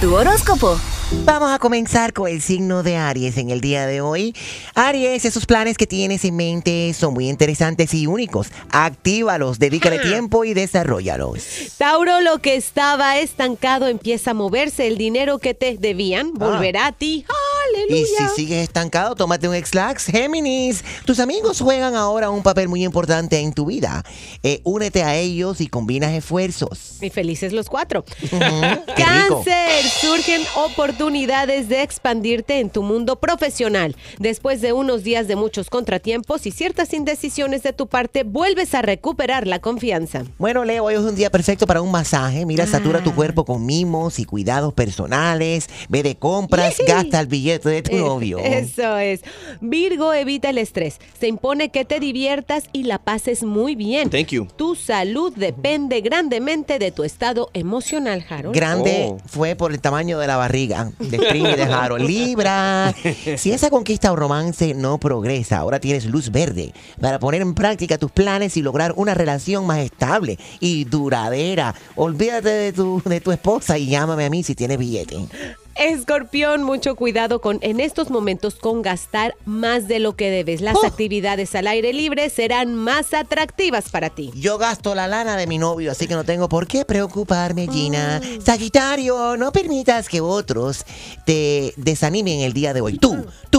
Tu horóscopo. Vamos a comenzar con el signo de Aries en el día de hoy. Aries, esos planes que tienes en mente son muy interesantes y únicos. Actívalos, dedícale tiempo y desarrollalos. Tauro, lo que estaba estancado empieza a moverse. El dinero que te debían volverá a ti. Aleluya. Y si sigues estancado, tómate un X-Lax. Géminis, tus amigos juegan ahora un papel muy importante en tu vida. Eh, únete a ellos y combinas esfuerzos. Y felices los cuatro. Cáncer, surgen oportunidades de expandirte en tu mundo profesional. Después de unos días de muchos contratiempos y ciertas indecisiones de tu parte, vuelves a recuperar la confianza. Bueno, Leo, hoy es un día perfecto para un masaje. Mira, satura tu Ah. cuerpo con mimos y cuidados personales. Ve de compras, gasta el billete de tu novio. Eso es. Virgo, evita el estrés. Se impone que te diviertas y la pases muy bien. Thank you. Tu salud depende grandemente de tu estado emocional, Harold. Grande Oh. fue por el tamaño de la barriga de Spring y de Harold. Libra. Si esa conquista o romance no progresa, ahora tienes luz verde para poner en práctica tus planes y lograr una relación más estable y duradera. Olvídate de tu, de tu esposa y llámame a mí si tienes billete. Escorpión, mucho cuidado con en estos momentos con gastar más de lo que debes. Las Oh. actividades al aire libre serán más atractivas para ti. Yo gasto la lana de mi novio, así que no tengo por qué preocuparme, Gina. Sagitario, no permitas que otros te desanimen el día de hoy. Tú, tú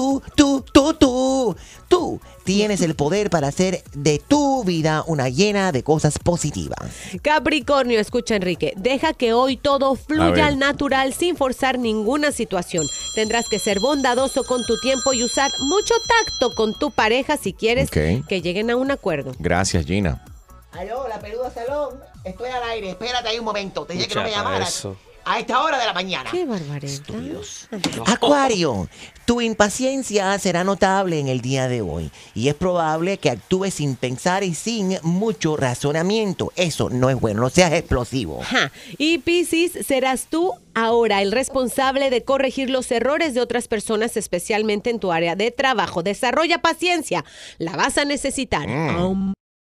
tienes el poder para hacer de tu vida una llena de cosas positivas. Capricornio, escucha Enrique, deja que hoy todo fluya al natural sin forzar ninguna situación. Tendrás que ser bondadoso con tu tiempo y usar mucho tacto con tu pareja si quieres que lleguen a un acuerdo. Gracias, Gina. Aló, la peluda salón. Estoy al aire. Espérate ahí un momento. Te dije que no me llamaras. eso. A esta hora de la mañana. Qué barbaridad. Estúpidos. Acuario, tu impaciencia será notable en el día de hoy y es probable que actúes sin pensar y sin mucho razonamiento. Eso no es bueno, no seas explosivo. Ajá. Y Piscis, serás tú ahora el responsable de corregir los errores de otras personas, especialmente en tu área de trabajo. Desarrolla paciencia, la vas a necesitar. Am.